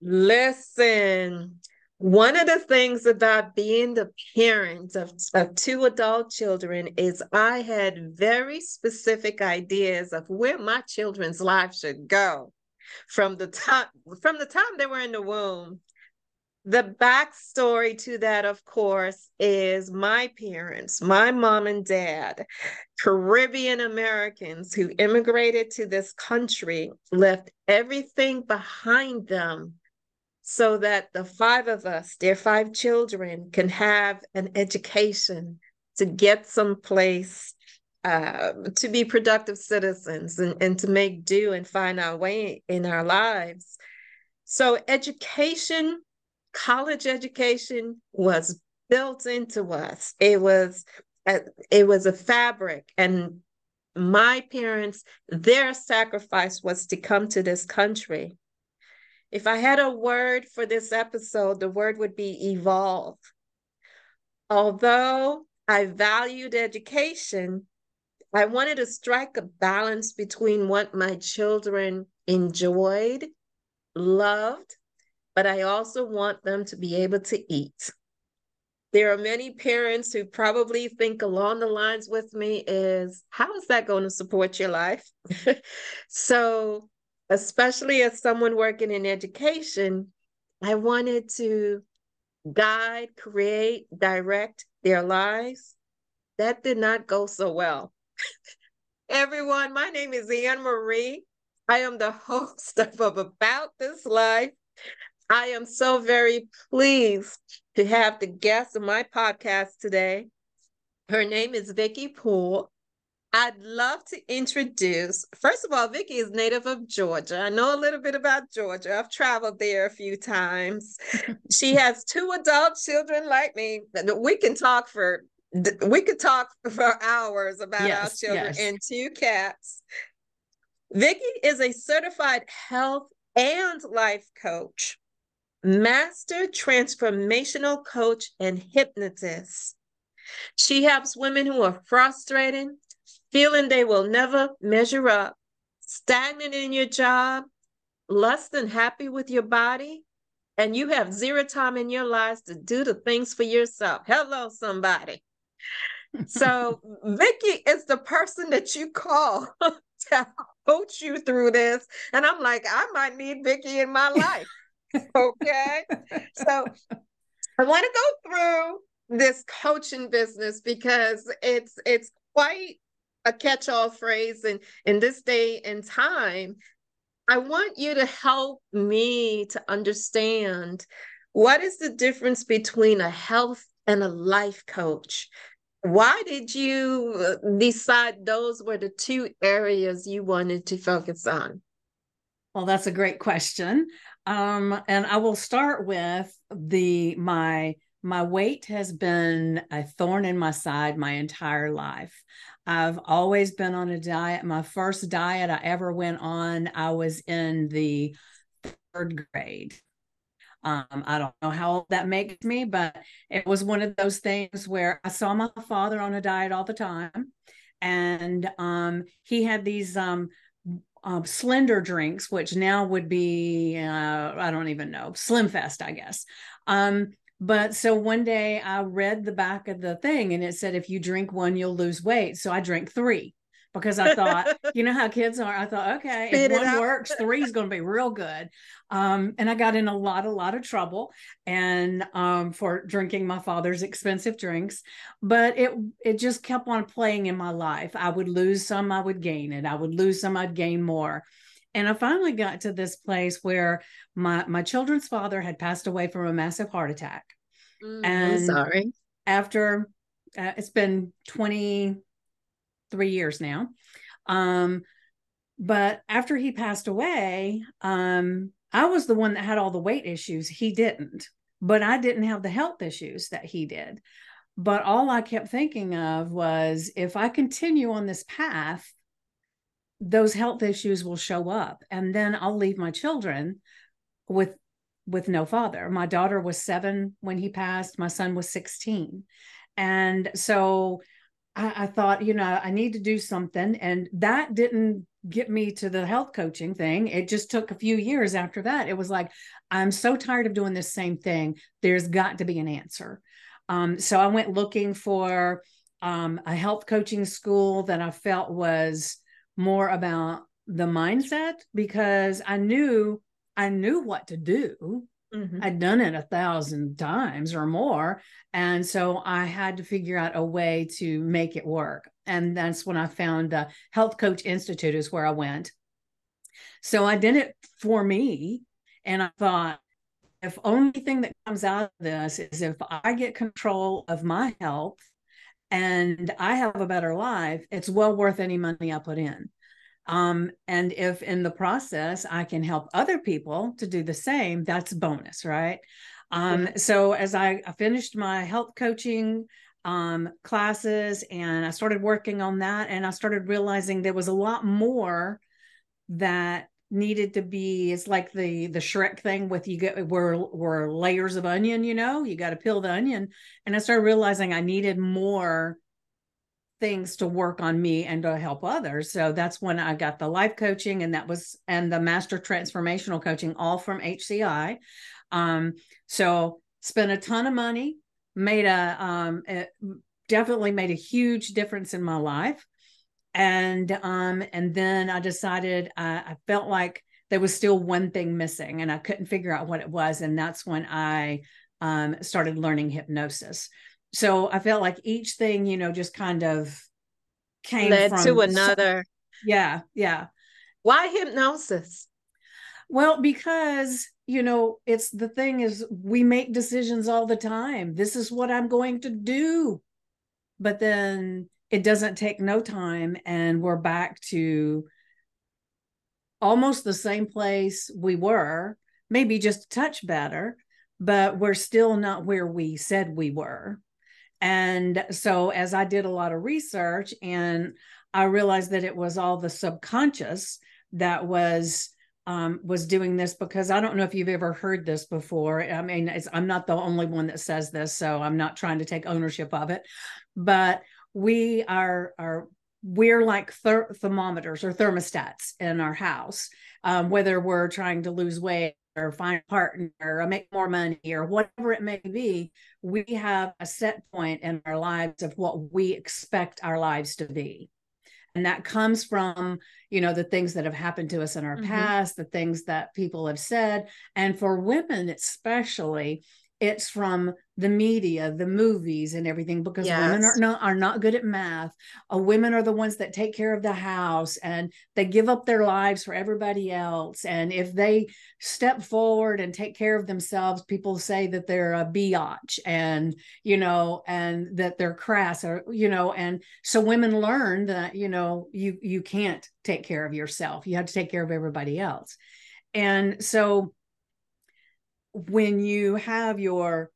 Listen, one of the things about being the parent of, of two adult children is I had very specific ideas of where my children's lives should go from the time from the time they were in the womb. The backstory to that, of course, is my parents, my mom and dad, Caribbean Americans who immigrated to this country, left everything behind them so that the five of us, their five children, can have an education to get someplace uh, to be productive citizens and, and to make do and find our way in our lives. So, education, college education was built into us. It was a, it was a fabric and my parents their sacrifice was to come to this country if I had a word for this episode, the word would be evolve. Although I valued education, I wanted to strike a balance between what my children enjoyed, loved, but I also want them to be able to eat. There are many parents who probably think along the lines with me is how is that going to support your life? so especially as someone working in education, I wanted to guide, create, direct their lives. That did not go so well. Everyone, my name is Anne Marie. I am the host of About This Life. I am so very pleased to have the guest of my podcast today. Her name is Vickie Poole. I'd love to introduce, first of all, Vickie is native of Georgia. I know a little bit about Georgia. I've traveled there a few times. she has two adult children like me. We can talk for we could talk for hours about yes, our children yes. and two cats. Vickie is a certified health and life coach, master transformational coach, and hypnotist. She helps women who are frustrated, feeling they will never measure up, stagnant in your job, less than happy with your body, and you have zero time in your lives to do the things for yourself. Hello, somebody. so Vickie is the person that you call to coach you through this. And I'm like, I might need Vickie in my life. okay. so I want to go through this coaching business because it's it's quite a catch-all phrase and in this day and time i want you to help me to understand what is the difference between a health and a life coach. Why did you uh, decide those were the two areas you wanted to focus on? Well that's a great question. Um, and i will start with the my my weight has been a thorn in my side my entire life. I've always been on a diet. My first diet I ever went on, I was in the third grade. Um, I don't know how old that makes me, but it was one of those things where I saw my father on a diet all the time. And um, he had these um, uh, slender drinks, which now would be, uh, I don't even know, Slim Fast, I guess. Um, but so one day I read the back of the thing and it said, if you drink one, you'll lose weight. So I drank three because I thought, you know how kids are. I thought, okay, Spit if one works, three is going to be real good. Um, and I got in a lot, a lot of trouble and um, for drinking my father's expensive drinks. But it it just kept on playing in my life. I would lose some, I would gain it. I would lose some, I'd gain more. And I finally got to this place where my my children's father had passed away from a massive heart attack. Mm, and I'm sorry. After uh, it's been 23 years now. Um, but after he passed away, um, I was the one that had all the weight issues. He didn't, but I didn't have the health issues that he did. But all I kept thinking of was if I continue on this path, those health issues will show up and then I'll leave my children with with no father. My daughter was 7 when he passed, my son was 16. And so I, I thought, you know, I need to do something and that didn't get me to the health coaching thing. It just took a few years after that. It was like, I'm so tired of doing this same thing. There's got to be an answer. Um, so I went looking for um, a health coaching school that I felt was more about the mindset because I knew I knew what to do. Mm-hmm. I'd done it a thousand times or more. And so I had to figure out a way to make it work. And that's when I found the Health Coach Institute, is where I went. So I did it for me. And I thought, if only thing that comes out of this is if I get control of my health and I have a better life, it's well worth any money I put in. Um, and if in the process I can help other people to do the same, that's bonus, right? Um, yeah. So as I, I, finished my health coaching um, classes and I started working on that, and I started realizing there was a lot more that needed to be it's like the the shrek thing with you get were were layers of onion you know you got to peel the onion and i started realizing i needed more things to work on me and to help others. So that's when I got the life coaching and that was and the master transformational coaching all from HCI. Um, so spent a ton of money, made a, um, definitely made a huge difference in my life. And um, and then I decided I, I felt like there was still one thing missing and I couldn't figure out what it was. And that's when I um, started learning hypnosis so I felt like each thing, you know, just kind of came led to another. yeah, yeah. Why hypnosis? Well, because you know, it's the thing is we make decisions all the time. This is what I'm going to do. But then it doesn't take no time and we're back to almost the same place we were, maybe just a touch better, but we're still not where we said we were. And so, as I did a lot of research, and I realized that it was all the subconscious that was um, was doing this because I don't know if you've ever heard this before. I mean, I'm not the only one that says this, so I'm not trying to take ownership of it. But we are are we're like ther- thermometers or thermostats in our house, um, whether we're trying to lose weight or find a partner or make more money or whatever it may be, we have a set point in our lives of what we expect our lives to be. And that comes from, you know, the things that have happened to us in our mm-hmm. past, the things that people have said. And for women, especially, it's from the media, the movies, and everything because yes. women are not are not good at math. Uh, women are the ones that take care of the house and they give up their lives for everybody else. And if they step forward and take care of themselves, people say that they're a biatch and you know, and that they're crass, or you know, and so women learn that you know you you can't take care of yourself. You have to take care of everybody else. And so when you have your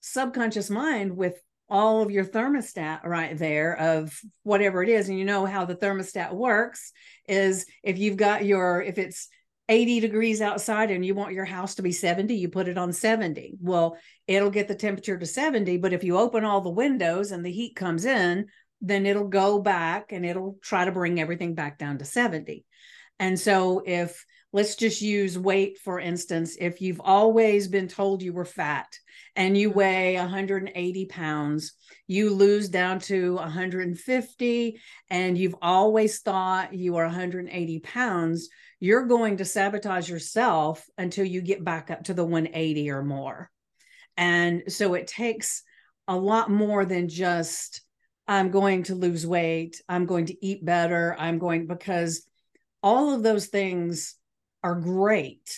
subconscious mind with all of your thermostat right there of whatever it is and you know how the thermostat works is if you've got your if it's 80 degrees outside and you want your house to be 70 you put it on 70 well it'll get the temperature to 70 but if you open all the windows and the heat comes in then it'll go back and it'll try to bring everything back down to 70 and so if let's just use weight for instance. If you've always been told you were fat and you weigh 180 pounds you lose down to 150 and you've always thought you are 180 pounds you're going to sabotage yourself until you get back up to the 180 or more. And so it takes a lot more than just i'm going to lose weight. I'm going to eat better. I'm going because all of those things are great.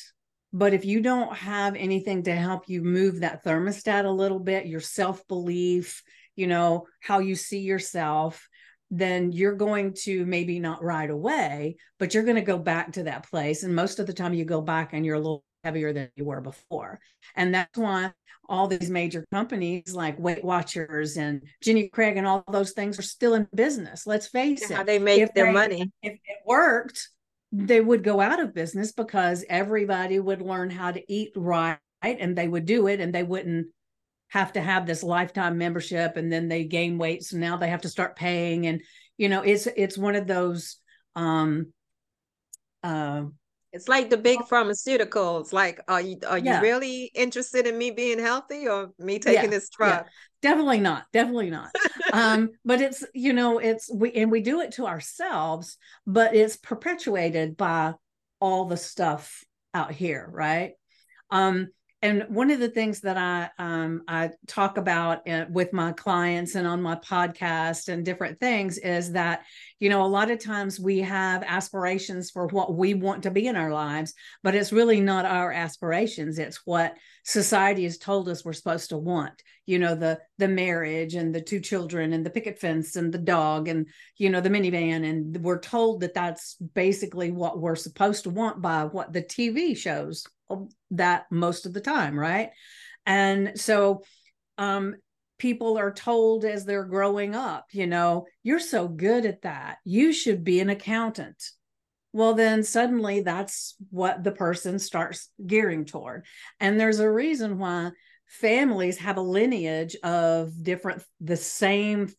But if you don't have anything to help you move that thermostat a little bit, your self belief, you know, how you see yourself, then you're going to maybe not right away, but you're going to go back to that place. And most of the time, you go back and you're a little heavier than you were before. And that's why all these major companies like Weight Watchers and Jenny Craig and all those things are still in business. Let's face it. How they make if their they, money. If it worked, they would go out of business because everybody would learn how to eat right and they would do it and they wouldn't have to have this lifetime membership and then they gain weight. So now they have to start paying. And you know it's it's one of those um uh, it's like the big pharmaceuticals. Like, are you are you Yeah. really interested in me being healthy or me taking Yeah, this drug? definitely not definitely not um but it's you know it's we and we do it to ourselves but it's perpetuated by all the stuff out here right um and one of the things that i um i talk about uh, with my clients and on my podcast and different things is that you know a lot of times we have aspirations for what we want to be in our lives but it's really not our aspirations. It's what society has told us we're supposed to want you know the the marriage and the two children and the picket fence and the dog and you know the minivan. And we're told that that's basically what we're supposed to want by what the tv shows that most of the time right? And so um people are told as they're growing up you know you're so good at that. You should be an accountant. Well then suddenly that's what the person starts gearing toward. And there's a reason why families have a lineage of different the same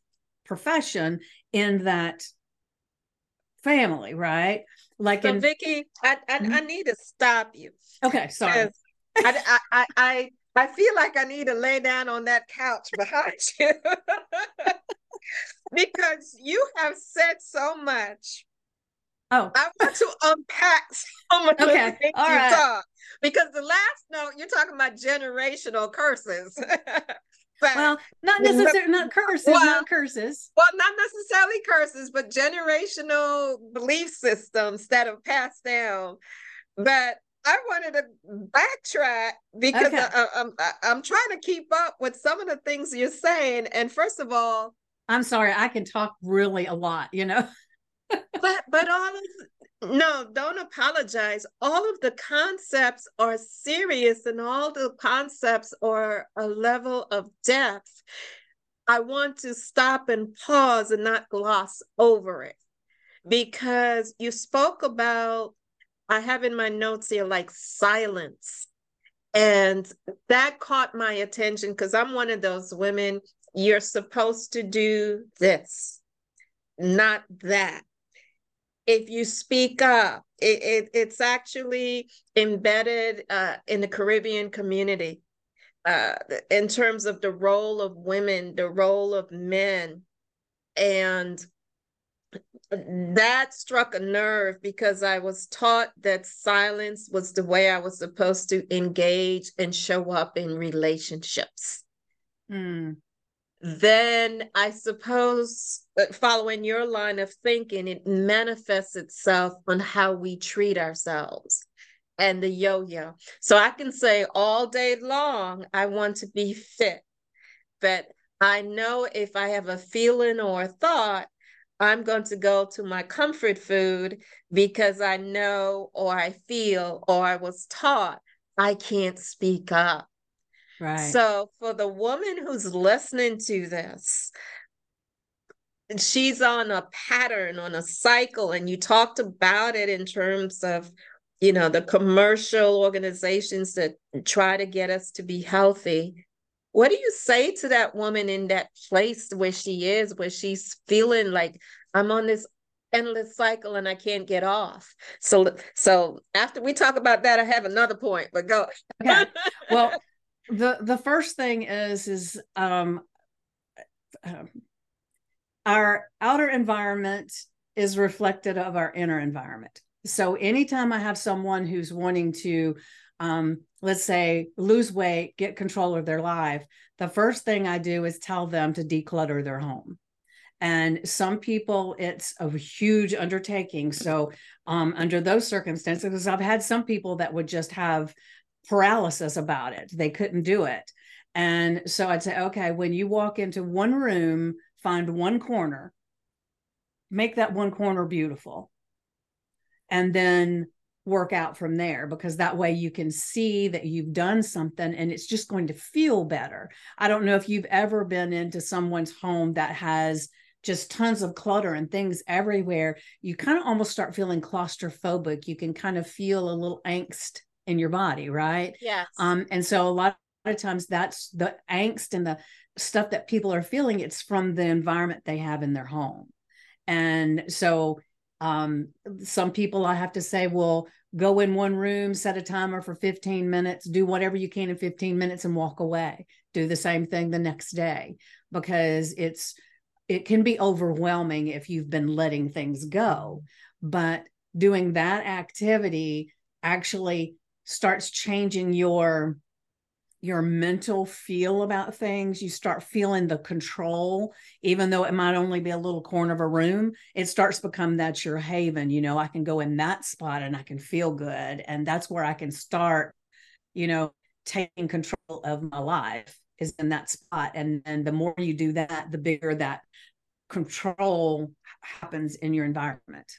profession in that family right like So, in Vickie, I, I I Mhm. need to stop you. okay sorry I, I, I, I, I feel like I need to lay down on that couch behind you because you have said so much. oh I want to unpack of the Okay, things all you right. talk because the last note you're talking about generational curses. But- well not necessarily not curses well- not curses well, not necessarily curses, but generational belief systems that have passed down. But I wanted to backtrack because Okay. I, am I'm, I'm trying to keep up with some of the things you're saying. And first of all, i'm sorry i can talk really a lot you know but but all of no, don't apologize. All of the concepts are serious, and all the concepts are a level of depth. I want to stop and pause and not gloss over it because you spoke about, I have in my notes here like silence. And that caught my attention because I'm one of those women, you're supposed to do this, not that. If you speak up, it, it it's actually embedded uh, in the Caribbean community uh, in terms of the role of women, the role of men. And that struck a nerve because I was taught that silence was the way I was supposed to engage and show up in relationships. Hmm. Then I suppose, uh, following your line of thinking, it manifests itself on how we treat ourselves and the yo yo. So I can say all day long, I want to be fit, but I know if I have a feeling or a thought, I'm going to go to my comfort food because I know or I feel or I was taught I can't speak up. Right So for the woman who's listening to this, she's on a pattern, on a cycle, and you talked about it in terms of, you know, the commercial organizations that try to get us to be healthy. What do you say to that woman in that place where she is, where she's feeling like I'm on this endless cycle and I can't get off? So, so after we talk about that, I have another point, but go. okay well the the first thing is is um, um our outer environment is reflected of our inner environment. So anytime i have someone who's wanting to um, let's say lose weight get control of their life the first thing i do is tell them to declutter their home. And some people it's a huge undertaking. So um, under those circumstances i've had some people that would just have paralysis about it they couldn't do it and so i'd say okay when you walk into one room find one corner make that one corner beautiful and then work out from there because that way you can see that you've done something and it's just going to feel better. I don't know if you've ever been into someone's home that has just tons of clutter and things everywhere. You kind of almost start feeling claustrophobic. You can kind of feel a little angst in your body, right? Yes. Um, and so a lot of times that's the angst and the stuff that people are feeling, it's from the environment they have in their home. And so Um, some people I have to say will go in one room, set a timer for 15 minutes, do whatever you can in 15 minutes and walk away. Do the same thing the next day because it's it can be overwhelming if you've been letting things go. But doing that activity actually starts changing your your mental feel about things. You start feeling the control even though it might only be a little corner of a room it starts to become that's your haven. You know i can go in that spot and i can feel good. And that's where i can start you know taking control of my life is in that spot. And and the more you do that the bigger that control happens in your environment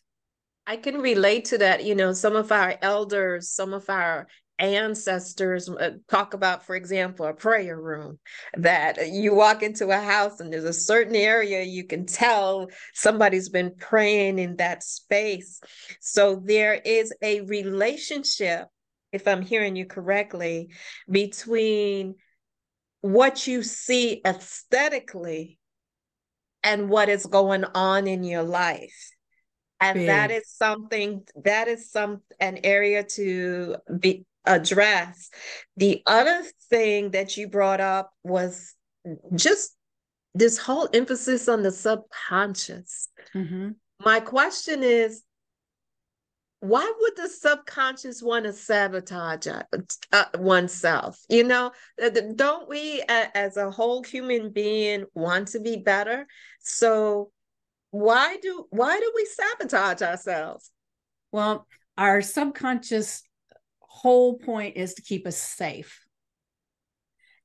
I can relate to that. You know, some of our elders, some of our ancestors uh, talk about, for example, a prayer room that you walk into a house and there's a certain area you can tell somebody's been praying in that space. So there is a relationship, if I'm hearing you correctly, between what you see aesthetically and what is going on in your life and Big. that is something that is some an area to be address the other thing that you brought up was just this whole emphasis on the subconscious mm-hmm. my question is why would the subconscious want to sabotage uh, uh oneself you know don't we as a whole human being want to be better so why do why do we sabotage ourselves? Well our subconscious whole point is to keep us safe.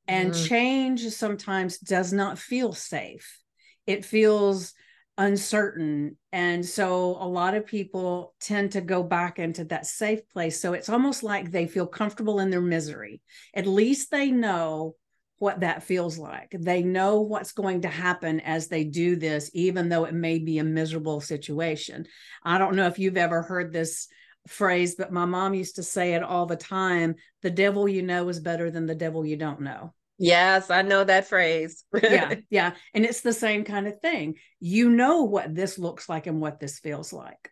And mm. change sometimes does not feel safe. It feels uncertain. And so a lot of people tend to go back into that safe place. So it's almost like they feel comfortable in their misery. At least they know what that feels like. They know what's going to happen as they do this, even though it may be a miserable situation. I don't know if you've ever heard this phrase, but my mom used to say it all the time the devil you know is better than the devil you don't know. Yes, I know that phrase. yeah, yeah. And it's the same kind of thing. You know what this looks like and what this feels like.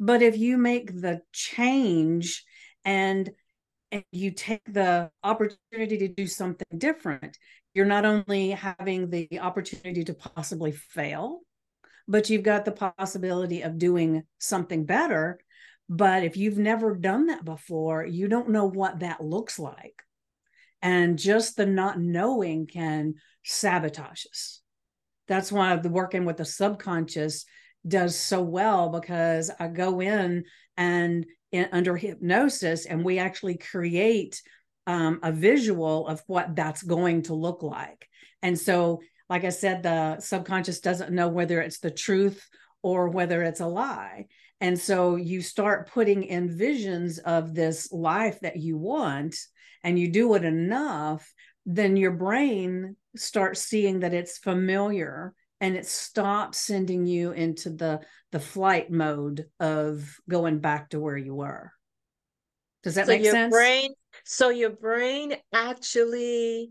But if you make the change and and you take the opportunity to do something different, you're not only having the opportunity to possibly fail, but you've got the possibility of doing something better. But if you've never done that before, you don't know what that looks like. And just the not knowing can sabotage us. That's why the working with the subconscious does so well because I go in and in, under hypnosis and we actually create um, a visual of what that's going to look like. And so, like I said, the subconscious doesn't know whether it's the truth or whether it's a lie. And so you start putting in visions of this life that you want, and you do it enough, then your brain starts seeing that it's familiar and it stops sending you into the the flight mode of going back to where you were. Does that so make your sense? brain so your brain actually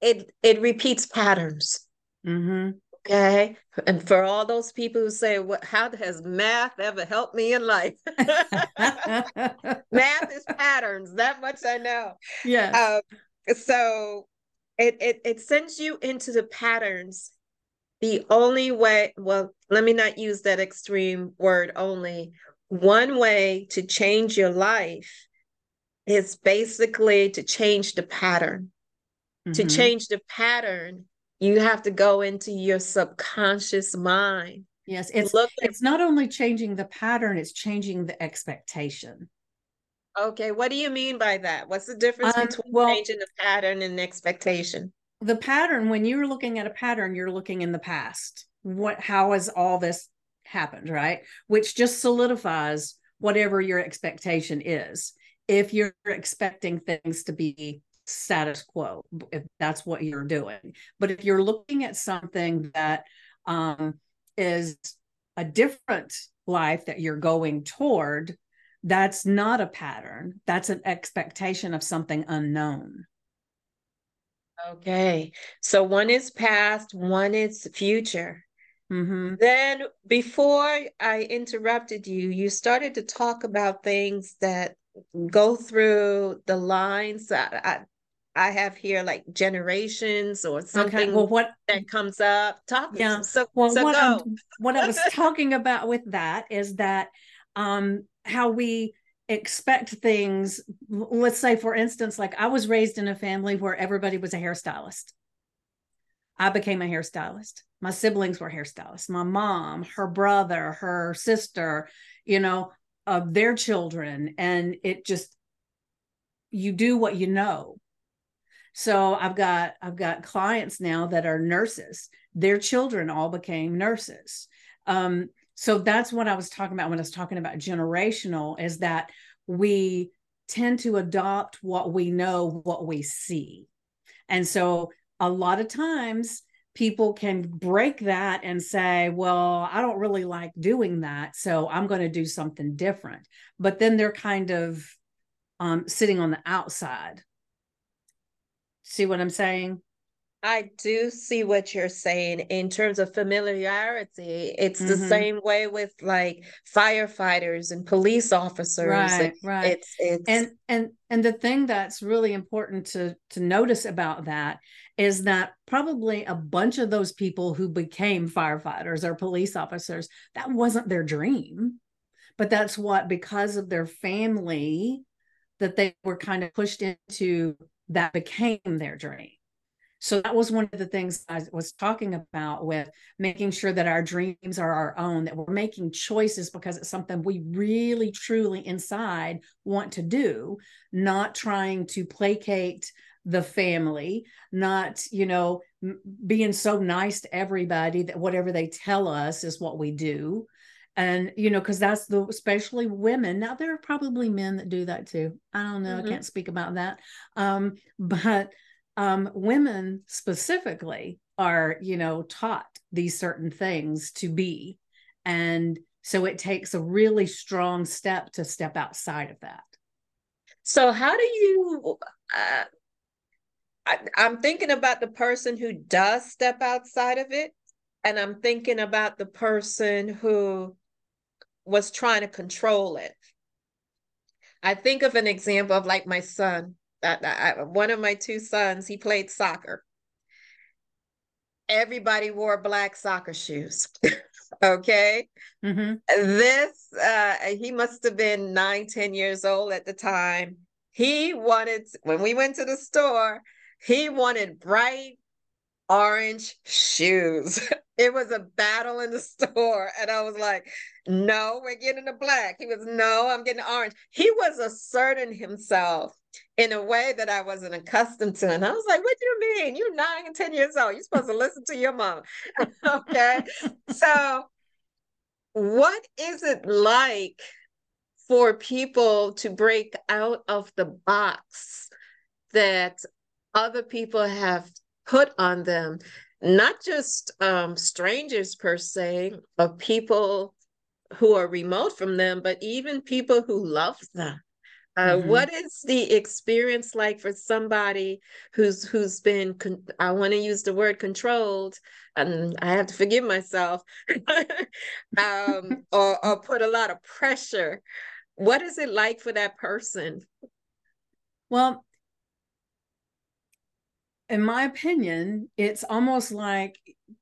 it it repeats patterns. Mm-hmm. okay? And for all those people who say what how has math ever helped me in life? Math is patterns that much i know. Yeah um, so it, it it sends you into the patterns the only way, well, let me not use that extreme word only. One way to change your life is basically to change the pattern. Mm-hmm. To change the pattern, you have to go into your subconscious mind. Yes, it's Look at, it's not only changing the pattern, it's changing the expectation. Okay, what do you mean by that? What's the difference um, between well, changing the pattern and expectation? The pattern when you're looking at a pattern you're looking in the past. What how has all this happened right? Which just solidifies whatever your expectation is if you're expecting things to be status quo if that's what you're doing. But if you're looking at something that um, is a different life that you're going toward that's not a pattern. That's an expectation of something unknown Okay. So one is past, one is future. Mm-hmm. Then, before I interrupted you, you started to talk about things that go through the lines. I, I have here like generations or something okay. well, what, that comes up. Talk. Yeah. So, well, so what, what I was talking about with that is that um, how we expect things. Let's say, for instance, like I was raised in a family where everybody was a hairstylist. I became a hairstylist. My siblings were hairstylists. My mom, her brother, her sister, you know, of their children. And it just, you do what you know. So I've got I've got clients now that are nurses. Their children all became nurses. Um, so that's what I was talking about when I was talking about generational is that we tend to adopt what we know, what we see. And so a lot of times people can break that and say, well, I don't really like doing that. So I'm going to do something different. But then they're kind of um, sitting on the outside. See what I'm saying? I do see what you're saying in terms of familiarity. It's mm-hmm. the same way with like firefighters and police officers. Right, right. It's it's and and and the thing that's really important to to notice about that is that probably a bunch of those people who became firefighters or police officers, that wasn't their dream. But that's what because of their family that they were kind of pushed into that became their dream so that was one of the things I was talking about with making sure that our dreams are our own, that we're making choices because it's something we really, truly inside want to do, not trying to placate the family, not, you know, being so nice to everybody that whatever they tell us is what we do. And, you know, because that's the, especially women. Now, there are probably men that do that too. I don't know. Mm-hmm. I can't speak about that. Um, but, um, women specifically are you know taught these certain things to be. And so it takes a really strong step to step outside of that. So how do you uh, I, i'm thinking about the person who does step outside of it. And i'm thinking about the person who was trying to control it. I think of an example of like my son I, I, one of my two sons, he played soccer. Everybody wore black soccer shoes. okay. Mm-hmm. This, uh, he must have been nine, ten years old at the time. He wanted, when we went to the store, he wanted bright orange shoes. it was a battle in the store. And I was like, no, we're getting the black. He was, no, I'm getting orange. He was asserting himself in a way that I wasn't accustomed to. And I was like, what do you mean? You're nine and 10 years old. You're supposed to listen to your mom. okay. so, what is it like for people to break out of the box that other people have put on them? Not just um, strangers per se, but people who are remote from them, but even people who love them uh, mm-hmm. what is the experience like for somebody who's who's been con- I want to use the word controlled and I have to forgive myself um, or, or put a lot of pressure what is it like for that person well in my opinion it's almost like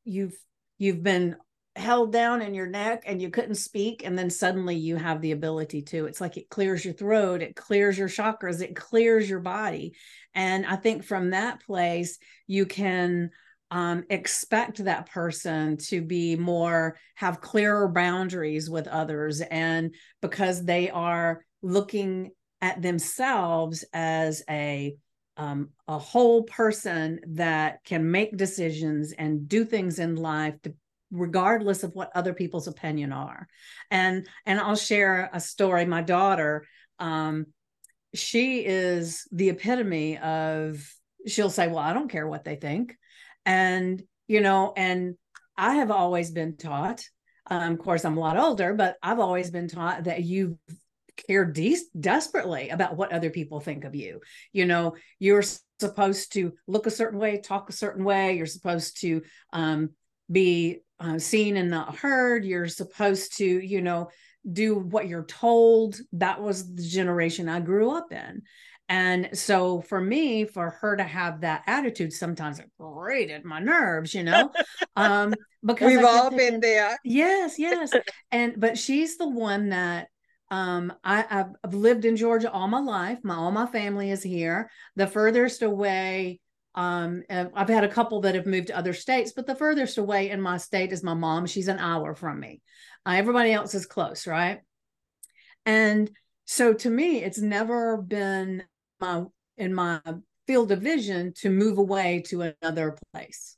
you've you've been held down in your neck and you couldn't speak and then suddenly you have the ability to it's like it clears your throat it clears your chakras it clears your body. And i think from that place you can um, expect that person to be more have clearer boundaries with others. And because they are looking at themselves as a um, a whole person that can make decisions and do things in life to regardless of what other people's opinion are. And and i'll share a story. My daughter um she is the epitome of she'll say well i don't care what they think. And you know and i have always been taught um, of course i'm a lot older but i've always been taught that you care de- desperately about what other people think of you. You know you're supposed to look a certain way talk a certain way. You're supposed to um, be uh, seen and not heard. You're supposed to, you know, do what you're told. That was the generation I grew up in. And so for me, for her to have that attitude, sometimes it grated my nerves, you know, um, because we've all thinking, been there. Yes, yes. and but she's the one that um, I, I've lived in Georgia all my life. My all my family is here. The furthest away, um, I've had a couple that have moved to other states, but the furthest away in my state is my mom. She's an hour from me. Uh, everybody else is close, right? And so to me, it's never been my in my field of vision to move away to another place.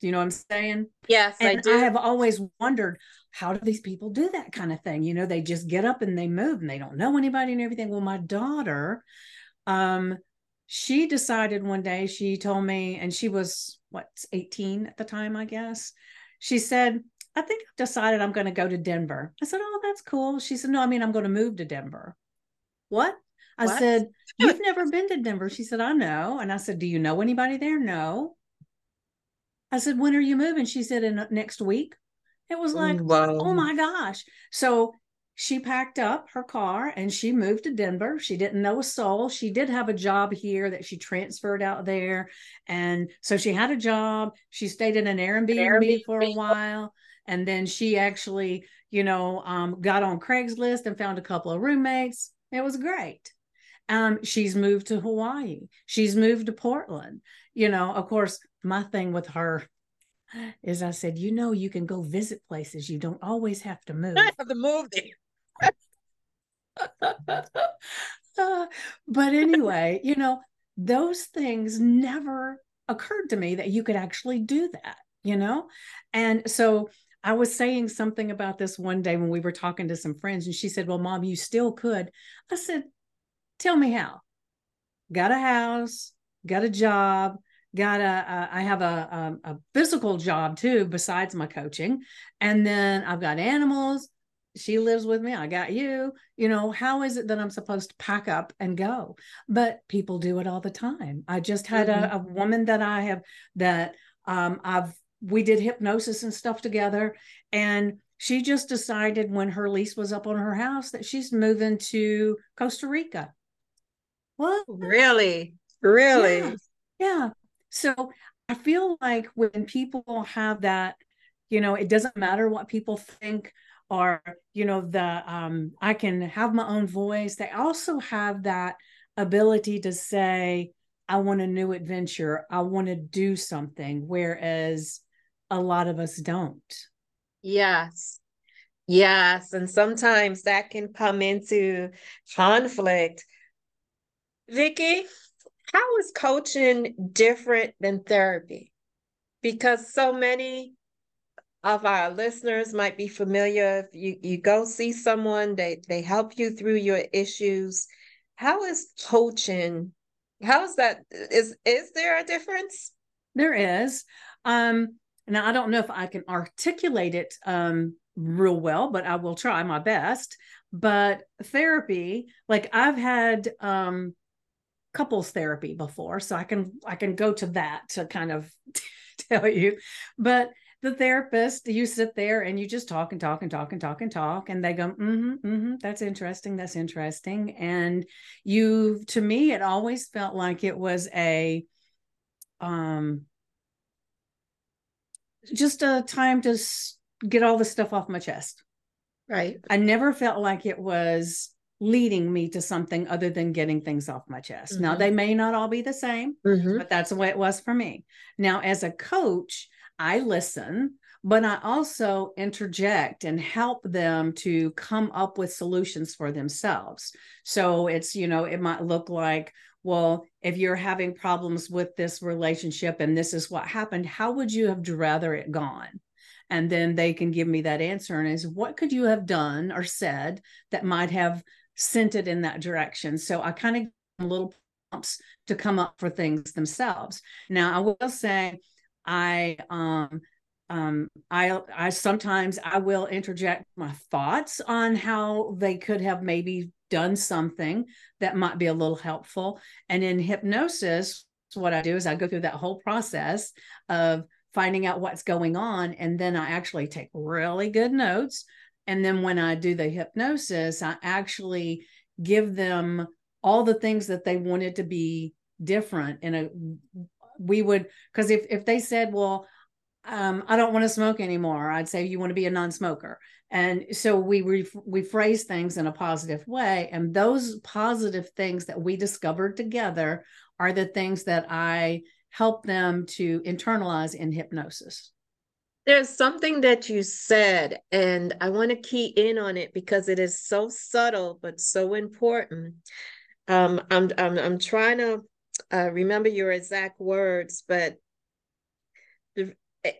Do you know what I'm saying? Yes, and I do. I have always wondered how do these people do that kind of thing? You know, they just get up and they move and they don't know anybody and everything. Well, my daughter, um, she decided one day, she told me, and she was what, 18 at the time, I guess. She said, I think I've decided I'm going to go to Denver. I said, Oh, that's cool. She said, No, I mean, I'm going to move to Denver. What? I what? said, You've never been to Denver. She said, I know. And I said, Do you know anybody there? No. I said, When are you moving? She said, In uh, next week. It was like, mm, wow. oh my gosh. So she packed up her car and she moved to Denver. She didn't know a soul. She did have a job here that she transferred out there. And so she had a job. She stayed in an Airbnb, Airbnb. for a while. And then she actually, you know, um, got on Craigslist and found a couple of roommates. It was great. Um, she's moved to Hawaii. She's moved to Portland. You know, of course, my thing with her is I said, you know, you can go visit places. You don't always have to move. I have to move there. Uh, but anyway, you know, those things never occurred to me that you could actually do that, you know? And so I was saying something about this one day when we were talking to some friends, and she said, Well, mom, you still could. I said, Tell me how. Got a house, got a job, got a, a I have a, a, a physical job too, besides my coaching. And then I've got animals. She lives with me. I got you. You know, how is it that I'm supposed to pack up and go? But people do it all the time. I just had mm-hmm. a, a woman that I have that um, I've we did hypnosis and stuff together and she just decided when her lease was up on her house that she's moving to Costa Rica. What? Really? Really? Yeah. yeah. So I feel like when people have that, you know, it doesn't matter what people think or, you know, the um I can have my own voice. They also have that ability to say, I want a new adventure. I want to do something. Whereas a lot of us don't. Yes. Yes. And sometimes that can come into conflict. Vickie, how is coaching different than therapy? Because so many of our listeners might be familiar. If you, you go see someone, they, they help you through your issues. How is coaching? How is that? Is is there a difference? There is. Um, now, I don't know if I can articulate it um, real well, but I will try my best. But therapy, like I've had um, couples therapy before, so I can I can go to that to kind of tell you. But the therapist, you sit there and you just talk and talk and talk and talk and talk, and they go, mm-hmm, mm-hmm, that's interesting, that's interesting. And you, to me, it always felt like it was a um just a time to get all the stuff off my chest. Right. I never felt like it was leading me to something other than getting things off my chest. Mm-hmm. Now, they may not all be the same, mm-hmm. but that's the way it was for me. Now, as a coach, I listen, but I also interject and help them to come up with solutions for themselves. So it's, you know, it might look like, well, if you're having problems with this relationship and this is what happened, how would you have rather it gone? And then they can give me that answer and is what could you have done or said that might have sent it in that direction? So I kind of little prompts to come up for things themselves. Now I will say I um um, I I sometimes I will interject my thoughts on how they could have maybe done something that might be a little helpful. And in hypnosis, what I do is I go through that whole process of finding out what's going on. And then I actually take really good notes. And then when I do the hypnosis, I actually give them all the things that they wanted to be different in a we would because if if they said well um, I don't want to smoke anymore. I'd say you want to be a non-smoker. And so we re- we phrase things in a positive way, and those positive things that we discovered together are the things that I help them to internalize in hypnosis. There's something that you said, and I want to key in on it because it is so subtle but so important. Um, I'm I'm I'm trying to uh, remember your exact words, but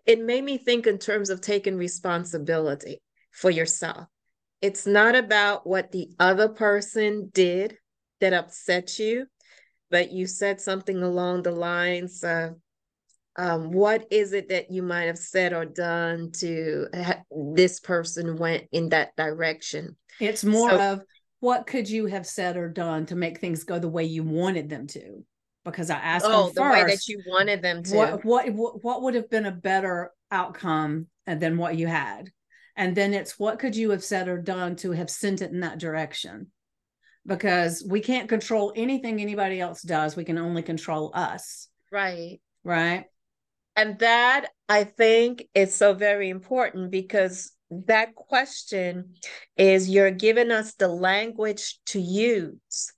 it made me think in terms of taking responsibility for yourself. It's not about what the other person did that upset you, but you said something along the lines of, um, what is it that you might have said or done to ha- this person went in that direction? It's more so, of what could you have said or done to make things go the way you wanted them to? Because I asked oh, them the first, way that you wanted them to. What, what what would have been a better outcome uh, than what you had? And then it's what could you have said or done to have sent it in that direction? Because we can't control anything anybody else does. We can only control us. Right. Right. And that I think is so very important because that question is you're giving us the language to use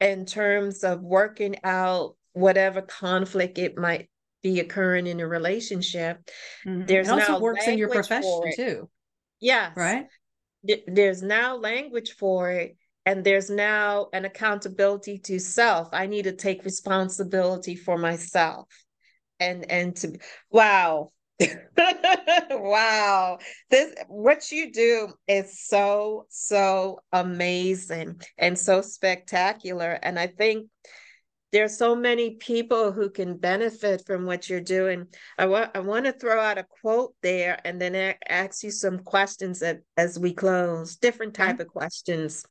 in terms of working out whatever conflict it might be occurring in a relationship. Mm-hmm. There's it also works in your profession too. Yes. Right. There's now language for it. And there's now an accountability to self. I need to take responsibility for myself. And and to wow, wow. This what you do is so so amazing and so spectacular and I think there's so many people who can benefit from what you're doing. I want I want to throw out a quote there and then ask you some questions that, as we close, different type mm-hmm. of questions.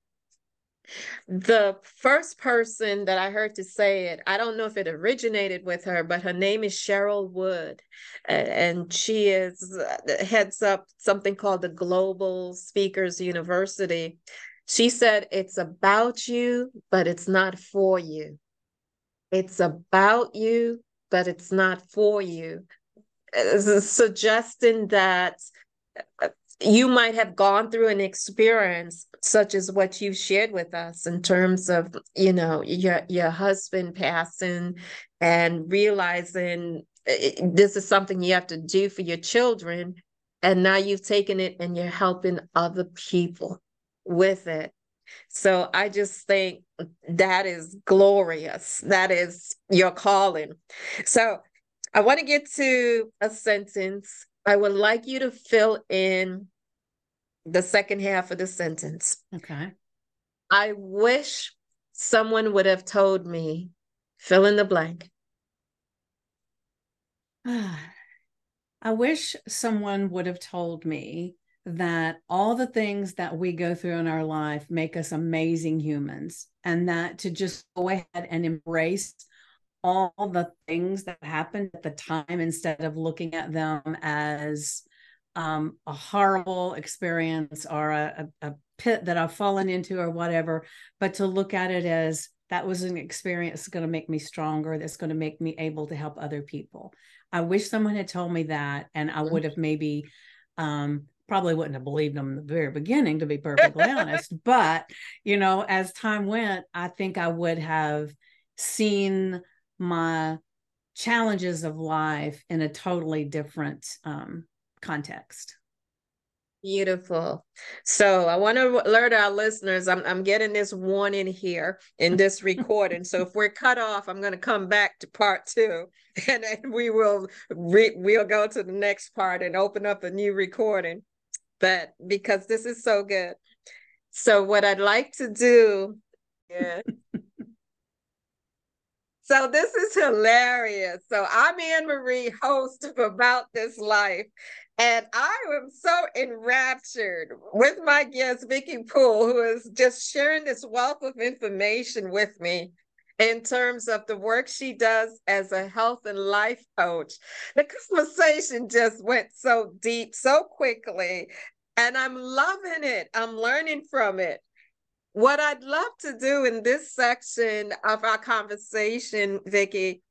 The first person that I heard to say it, I don't know if it originated with her, but her name is Cheryl Wood. And she is uh, heads up something called the Global Speakers University. She said, It's about you, but it's not for you. It's about you, but it's not for you. Suggesting that uh, you might have gone through an experience such as what you've shared with us in terms of you know your your husband passing and realizing eh, eh, this is something you have to do for your children. And now you've taken it and you're helping other people with it. So i just think that is glorious. That is your calling. So i want to get to a sentence I would like you to fill in the second half of the sentence. Okay. I wish someone would have told me, fill in the blank. I wish someone would have told me that all the things that we go through in our life make us amazing humans, and that to just go ahead and embrace all the things that happened at the time instead of looking at them as um, a horrible experience or a, a, a pit that I've fallen into or whatever, but to look at it as that was an experience that's going to make me stronger, that's going to make me able to help other people. I wish someone had told me that, and I would have maybe um, probably wouldn't have believed them in the very beginning, to be perfectly honest. But, you know, as time went, I think I would have seen my challenges of life in a totally different um, context. Beautiful. So I want to alert our listeners. I'm I'm getting this warning here in this recording. so if we're cut off, I'm going to come back to part two, and then we will re- we'll go to the next part and open up a new recording. But because this is so good, so what I'd like to do, yeah. So this is hilarious. So I'm Anne Marie, host of About This Life. And I am so enraptured with my guest, Vickie Poole, who is just sharing this wealth of information with me. in terms of the work she does as a health and life coach. The conversation just went so deep so quickly, and I'm loving it. I'm learning from it. What I'd love to do in this section of our conversation, Vickie,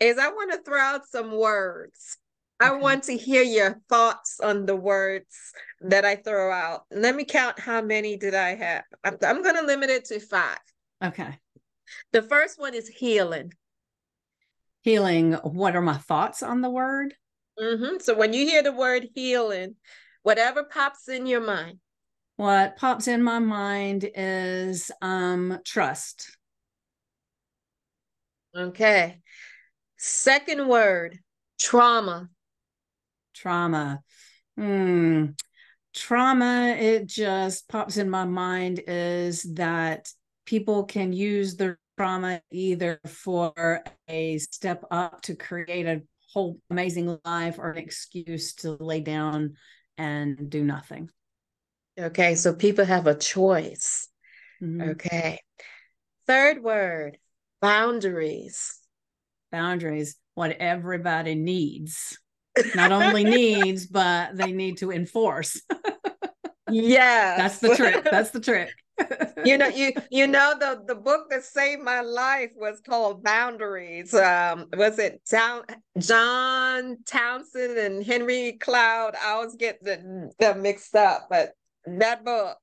is I want to throw out some words. Okay. I want to hear your thoughts on the words that I throw out. Let me count how many did I have. I'm, I'm going to limit it to five. Okay. The first one is healing. Healing. What are my thoughts on the word? Mm-hmm. So when you hear the word healing, whatever pops in your mind. What pops in my mind is um, trust. Okay. Second word, trauma. Trauma. Hmm. Trauma, it just pops in my mind is that people can use their trauma either for a step up to create a whole amazing life or an excuse to lay down and do nothing. Okay, so people have a choice. Mm-hmm. Okay. Third word boundaries. Boundaries, what everybody needs. Not only needs, but they need to enforce. yeah. That's the trick. That's the trick you know, you you know the the book that saved my life was called Boundaries. Um, was it Town John Townsend and Henry Cloud? I always get the, the mixed up, but that book.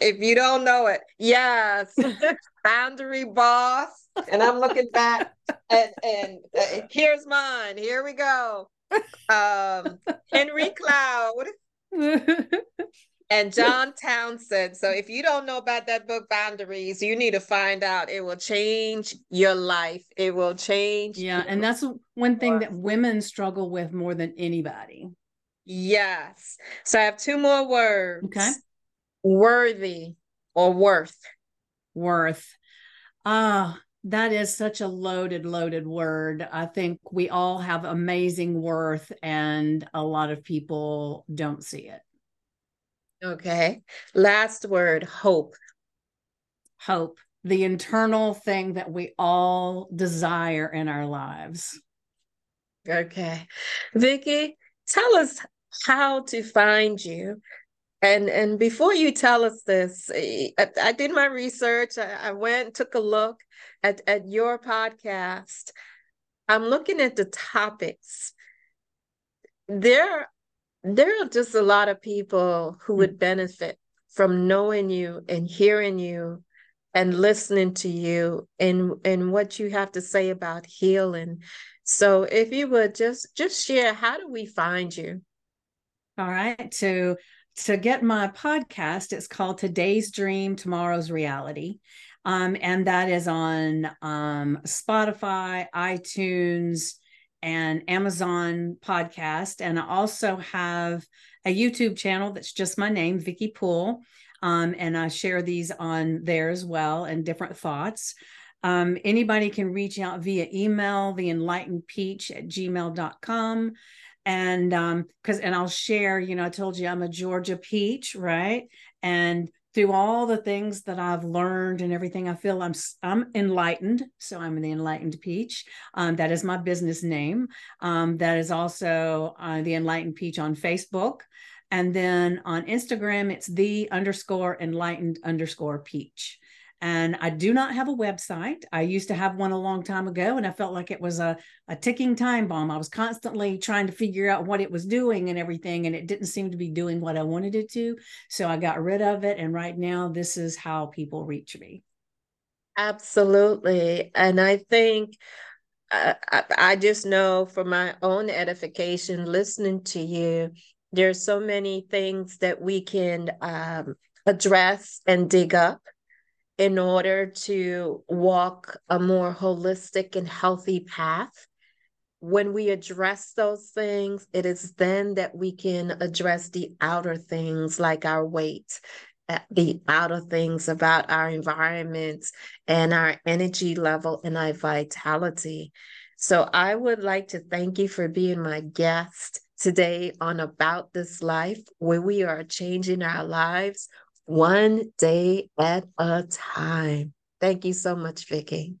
If, you don't know it, yes, Boundary Boss. And I'm looking back, and and uh, here's mine. Here we go. Um, Henry Cloud and John Townsend. So if you don't know about that book, Boundaries, you need to find out. It will change your life. It will change. Yeah. And that's one thing that women struggle with more than anybody. Yes. So I have two more words. Okay. Worthy or worth. Worth. Ah, uh, that is such a loaded, loaded word. I think we all have amazing worth, and a lot of people don't see it. Okay. Last word hope. Hope, the internal thing that we all desire in our lives. Okay. Vickie, tell us how to find you. And and before you tell us this, I, I did my research. I, I went took a look at, at your podcast. I'm looking at the topics. There there are just a lot of people who would mm. benefit from knowing you and hearing you and listening to you and and what you have to say about healing so if you would just just share how do we find you all right to to get my podcast it's called today's dream tomorrow's reality um, and that is on um, spotify itunes and Amazon podcast. And I also have a YouTube channel that's just my name, Vickie Poole. Um, and I share these on there as well and different thoughts. Um, anybody can reach out via email, the enlightened peach at gmail.com. And um, because and I'll share, you know, I told you I'm a Georgia peach, right? And through all the things that I've learned and everything, I feel I'm I'm enlightened. So I'm the enlightened peach. Um, that is my business name. Um, that is also uh, the enlightened peach on Facebook, and then on Instagram it's the underscore enlightened underscore peach. And I do not have a website. I used to have one a long time ago, and I felt like it was a, a ticking time bomb. I was constantly trying to figure out what it was doing and everything, and it didn't seem to be doing what I wanted it to. So I got rid of it. And right now, this is how people reach me. Absolutely. And I think uh, I, I just know for my own edification, listening to you, there's so many things that we can um, address and dig up in order to walk a more holistic and healthy path. When we address those things, it is then that we can address the outer things like our weight, uh, the outer things about our environments and our energy level and our vitality. So I would like to thank you for being my guest today on About This Life, where we are changing our lives one day at a time. Thank you so much, Vickie.